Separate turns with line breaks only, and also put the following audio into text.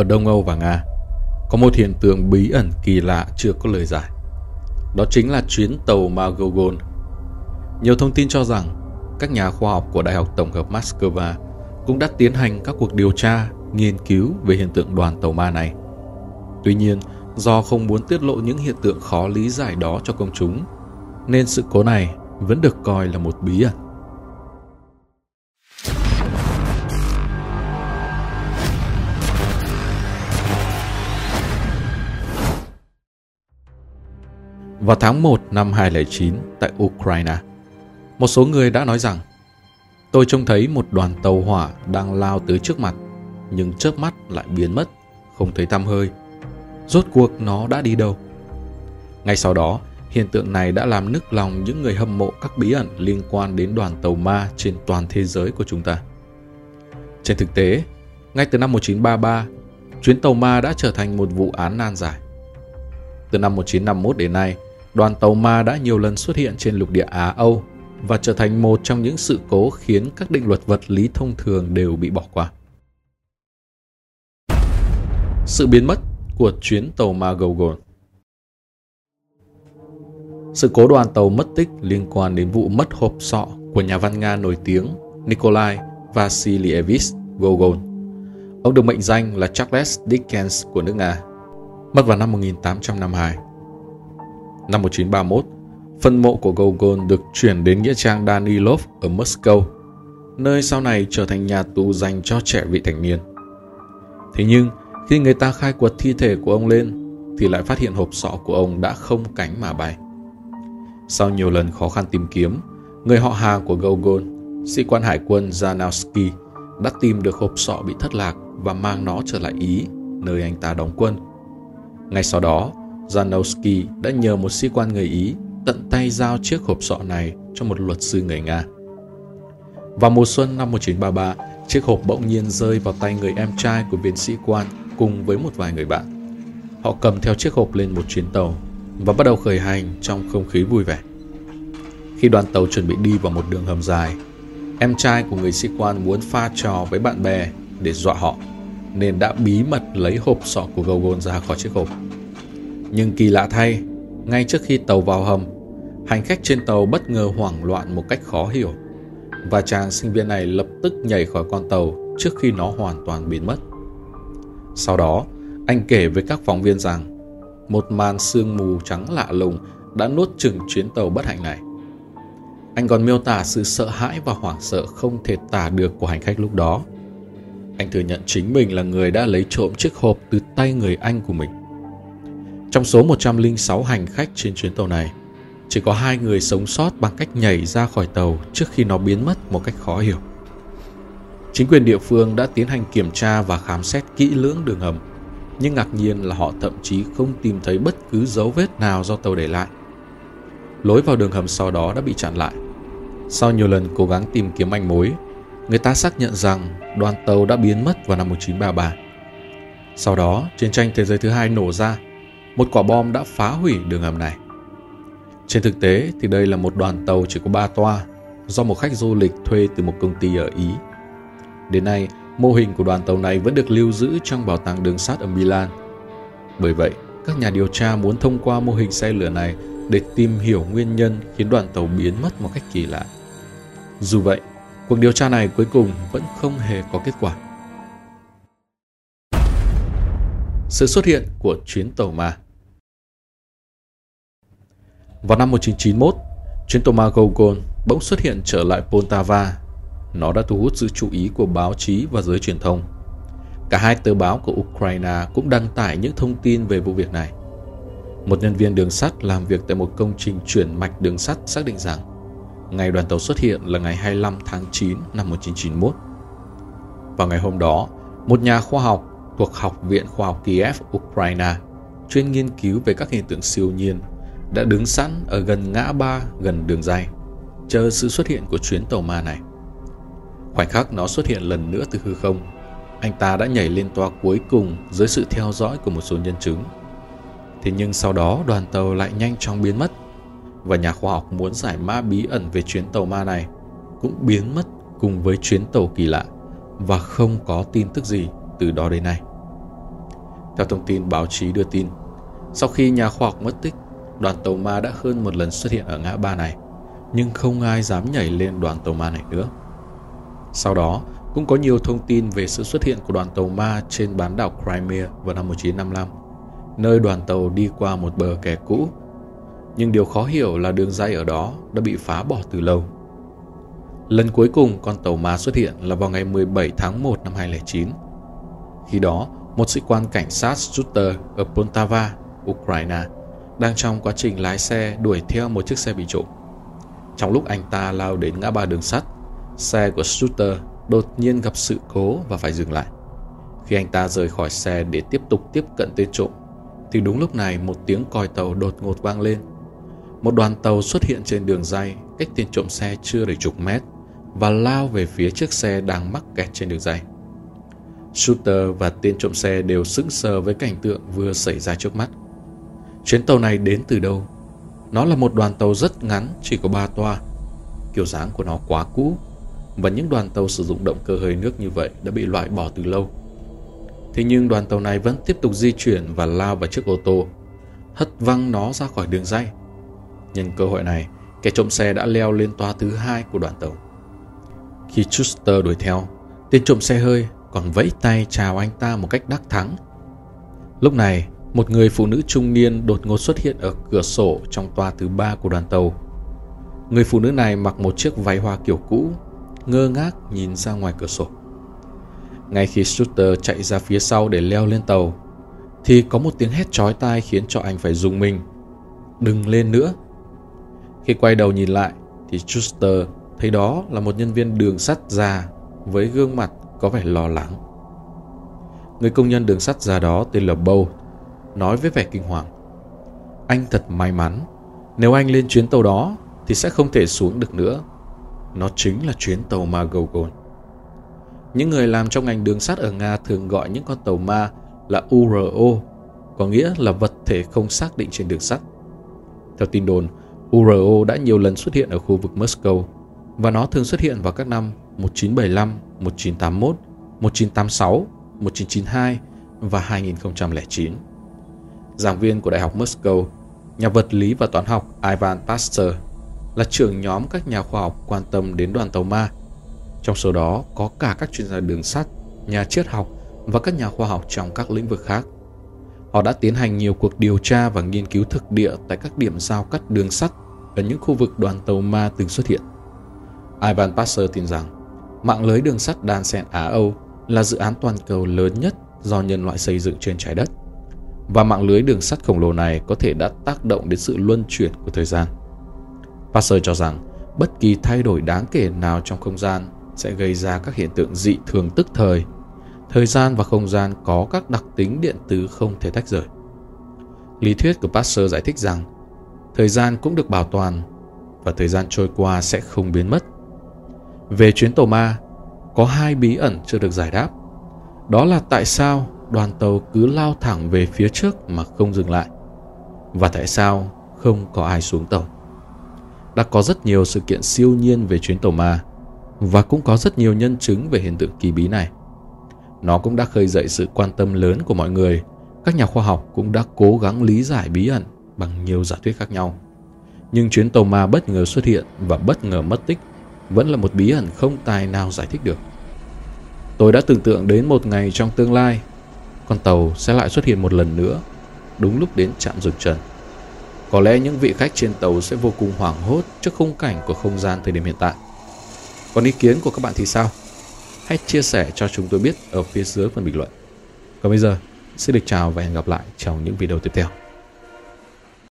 Ở Đông Âu và Nga, có một hiện tượng bí ẩn kỳ lạ chưa có lời giải. Đó chính là chuyến tàu Magogon. Nhiều thông tin cho rằng các nhà khoa học của Đại học Tổng hợp Moscow cũng đã tiến hành các cuộc điều tra, nghiên cứu về hiện tượng đoàn tàu ma này. Tuy nhiên, do không muốn tiết lộ những hiện tượng khó lý giải đó cho công chúng, nên sự cố này vẫn được coi là một bí ẩn. Vào tháng 1 năm 2009 tại Ukraine, một số người đã nói rằng tôi trông thấy một đoàn tàu hỏa đang lao tới trước mặt, nhưng chớp mắt lại biến mất, không thấy tăm hơi. Rốt cuộc nó đã đi đâu? Ngay sau đó, hiện tượng này đã làm nức lòng những người hâm mộ các bí ẩn liên quan đến đoàn tàu ma trên toàn thế giới của chúng ta. Trên thực tế, ngay từ năm 1933, chuyến tàu ma đã trở thành một vụ án nan giải. Từ năm 1951 đến nay, đoàn tàu ma đã nhiều lần xuất hiện trên lục địa Á Âu và trở thành một trong những sự cố khiến các định luật vật lý thông thường đều bị bỏ qua. Sự biến mất của chuyến tàu ma Gogol Sự cố đoàn tàu mất tích liên quan đến vụ mất hộp sọ của nhà văn Nga nổi tiếng Nikolai Vasilievich Gogol. Ông được mệnh danh là Charles Dickens của nước Nga, mất vào năm 1852. Năm 1931, phân mộ của Gogol được chuyển đến Nghĩa trang Danilov ở Moscow, nơi sau này trở thành nhà tù dành cho trẻ vị thành niên. Thế nhưng, khi người ta khai quật thi thể của ông lên, thì lại phát hiện hộp sọ của ông đã không cánh mà bay. Sau nhiều lần khó khăn tìm kiếm, người họ hàng của Gogol, sĩ quan hải quân Zanowski, đã tìm được hộp sọ bị thất lạc và mang nó trở lại Ý, nơi anh ta đóng quân. Ngay sau đó, Zanowski đã nhờ một sĩ quan người Ý tận tay giao chiếc hộp sọ này cho một luật sư người Nga. Vào mùa xuân năm 1933, chiếc hộp bỗng nhiên rơi vào tay người em trai của viên sĩ quan cùng với một vài người bạn. Họ cầm theo chiếc hộp lên một chuyến tàu và bắt đầu khởi hành trong không khí vui vẻ. Khi đoàn tàu chuẩn bị đi vào một đường hầm dài, em trai của người sĩ quan muốn pha trò với bạn bè để dọa họ, nên đã bí mật lấy hộp sọ của Gogol ra khỏi chiếc hộp. Nhưng kỳ lạ thay, ngay trước khi tàu vào hầm, hành khách trên tàu bất ngờ hoảng loạn một cách khó hiểu và chàng sinh viên này lập tức nhảy khỏi con tàu trước khi nó hoàn toàn biến mất. Sau đó, anh kể với các phóng viên rằng một màn sương mù trắng lạ lùng đã nuốt chừng chuyến tàu bất hạnh này. Anh còn miêu tả sự sợ hãi và hoảng sợ không thể tả được của hành khách lúc đó. Anh thừa nhận chính mình là người đã lấy trộm chiếc hộp từ tay người anh của mình. Trong số 106 hành khách trên chuyến tàu này, chỉ có hai người sống sót bằng cách nhảy ra khỏi tàu trước khi nó biến mất một cách khó hiểu. Chính quyền địa phương đã tiến hành kiểm tra và khám xét kỹ lưỡng đường hầm, nhưng ngạc nhiên là họ thậm chí không tìm thấy bất cứ dấu vết nào do tàu để lại. Lối vào đường hầm sau đó đã bị chặn lại. Sau nhiều lần cố gắng tìm kiếm manh mối, người ta xác nhận rằng đoàn tàu đã biến mất vào năm 1933. Sau đó, chiến tranh thế giới thứ hai nổ ra một quả bom đã phá hủy đường hầm này. Trên thực tế thì đây là một đoàn tàu chỉ có 3 toa do một khách du lịch thuê từ một công ty ở Ý. Đến nay, mô hình của đoàn tàu này vẫn được lưu giữ trong bảo tàng đường sắt ở Milan. Bởi vậy, các nhà điều tra muốn thông qua mô hình xe lửa này để tìm hiểu nguyên nhân khiến đoàn tàu biến mất một cách kỳ lạ. Dù vậy, cuộc điều tra này cuối cùng vẫn không hề có kết quả. Sự xuất hiện của chuyến tàu ma vào năm 1991, chuyến tàu ma Gogol bỗng xuất hiện trở lại Poltava. Nó đã thu hút sự chú ý của báo chí và giới truyền thông. Cả hai tờ báo của Ukraine cũng đăng tải những thông tin về vụ việc này. Một nhân viên đường sắt làm việc tại một công trình chuyển mạch đường sắt xác định rằng ngày đoàn tàu xuất hiện là ngày 25 tháng 9 năm 1991. Vào ngày hôm đó, một nhà khoa học thuộc Học viện Khoa học Kiev, Ukraine, chuyên nghiên cứu về các hiện tượng siêu nhiên đã đứng sẵn ở gần ngã ba gần đường dây, chờ sự xuất hiện của chuyến tàu ma này. Khoảnh khắc nó xuất hiện lần nữa từ hư không, anh ta đã nhảy lên toa cuối cùng dưới sự theo dõi của một số nhân chứng. Thế nhưng sau đó đoàn tàu lại nhanh chóng biến mất và nhà khoa học muốn giải mã bí ẩn về chuyến tàu ma này cũng biến mất cùng với chuyến tàu kỳ lạ và không có tin tức gì từ đó đến nay. Theo thông tin báo chí đưa tin, sau khi nhà khoa học mất tích, đoàn tàu ma đã hơn một lần xuất hiện ở ngã ba này, nhưng không ai dám nhảy lên đoàn tàu ma này nữa. Sau đó, cũng có nhiều thông tin về sự xuất hiện của đoàn tàu ma trên bán đảo Crimea vào năm 1955, nơi đoàn tàu đi qua một bờ kè cũ. Nhưng điều khó hiểu là đường dây ở đó đã bị phá bỏ từ lâu. Lần cuối cùng con tàu ma xuất hiện là vào ngày 17 tháng 1 năm 2009. Khi đó, một sĩ quan cảnh sát Shooter ở Poltava, Ukraine, đang trong quá trình lái xe đuổi theo một chiếc xe bị trộm. Trong lúc anh ta lao đến ngã ba đường sắt, xe của Shooter đột nhiên gặp sự cố và phải dừng lại. Khi anh ta rời khỏi xe để tiếp tục tiếp cận tên trộm, thì đúng lúc này một tiếng còi tàu đột ngột vang lên. Một đoàn tàu xuất hiện trên đường dây cách tên trộm xe chưa đầy chục mét và lao về phía chiếc xe đang mắc kẹt trên đường dây. Shooter và tên trộm xe đều sững sờ với cảnh tượng vừa xảy ra trước mắt. Chuyến tàu này đến từ đâu? Nó là một đoàn tàu rất ngắn, chỉ có 3 toa. Kiểu dáng của nó quá cũ và những đoàn tàu sử dụng động cơ hơi nước như vậy đã bị loại bỏ từ lâu. Thế nhưng đoàn tàu này vẫn tiếp tục di chuyển và lao vào chiếc ô tô, hất văng nó ra khỏi đường dây. Nhân cơ hội này, kẻ trộm xe đã leo lên toa thứ hai của đoàn tàu. Khi Schuster đuổi theo, tên trộm xe hơi còn vẫy tay chào anh ta một cách đắc thắng. Lúc này, một người phụ nữ trung niên đột ngột xuất hiện ở cửa sổ trong toa thứ ba của đoàn tàu. Người phụ nữ này mặc một chiếc váy hoa kiểu cũ, ngơ ngác nhìn ra ngoài cửa sổ. Ngay khi Shooter chạy ra phía sau để leo lên tàu, thì có một tiếng hét chói tai khiến cho anh phải dùng mình. Đừng lên nữa. Khi quay đầu nhìn lại, thì Schuster thấy đó là một nhân viên đường sắt già với gương mặt có vẻ lo lắng. Người công nhân đường sắt già đó tên là Bow, nói với vẻ kinh hoàng. Anh thật may mắn, nếu anh lên chuyến tàu đó thì sẽ không thể xuống được nữa. Nó chính là chuyến tàu ma Gorgon. Những người làm trong ngành đường sắt ở Nga thường gọi những con tàu ma là URO, có nghĩa là vật thể không xác định trên đường sắt. Theo tin đồn, URO đã nhiều lần xuất hiện ở khu vực Moscow và nó thường xuất hiện vào các năm 1975, 1981, 1986, 1992 và 2009. Giảng viên của Đại học Moscow, nhà vật lý và toán học Ivan Pasteur là trưởng nhóm các nhà khoa học quan tâm đến đoàn tàu ma. Trong số đó có cả các chuyên gia đường sắt, nhà triết học và các nhà khoa học trong các lĩnh vực khác. Họ đã tiến hành nhiều cuộc điều tra và nghiên cứu thực địa tại các điểm giao cắt đường sắt ở những khu vực đoàn tàu ma từng xuất hiện. Ivan Pasteur tin rằng mạng lưới đường sắt đan xen Á-Âu là dự án toàn cầu lớn nhất do nhân loại xây dựng trên trái đất. Và mạng lưới đường sắt khổng lồ này có thể đã tác động đến sự luân chuyển của thời gian. Pasteur cho rằng, bất kỳ thay đổi đáng kể nào trong không gian sẽ gây ra các hiện tượng dị thường tức thời. Thời gian và không gian có các đặc tính điện tử không thể tách rời. Lý thuyết của Pasteur giải thích rằng, thời gian cũng được bảo toàn và thời gian trôi qua sẽ không biến mất. Về chuyến tàu ma, có hai bí ẩn chưa được giải đáp. Đó là tại sao đoàn tàu cứ lao thẳng về phía trước mà không dừng lại và tại sao không có ai xuống tàu đã có rất nhiều sự kiện siêu nhiên về chuyến tàu ma và cũng có rất nhiều nhân chứng về hiện tượng kỳ bí này. Nó cũng đã khơi dậy sự quan tâm lớn của mọi người. Các nhà khoa học cũng đã cố gắng lý giải bí ẩn bằng nhiều giả thuyết khác nhau. Nhưng chuyến tàu ma bất ngờ xuất hiện và bất ngờ mất tích vẫn là một bí ẩn không tài nào giải thích được. Tôi đã tưởng tượng đến một ngày trong tương lai, con tàu sẽ lại xuất hiện một lần nữa, đúng lúc đến trạm dừng trần. Có lẽ những vị khách trên tàu sẽ vô cùng hoảng hốt trước khung cảnh của không gian thời điểm hiện tại. Còn ý kiến của các bạn thì sao? Hãy chia sẻ cho chúng tôi biết ở phía dưới phần bình luận. Còn bây giờ, xin được chào và hẹn gặp lại trong những video tiếp theo.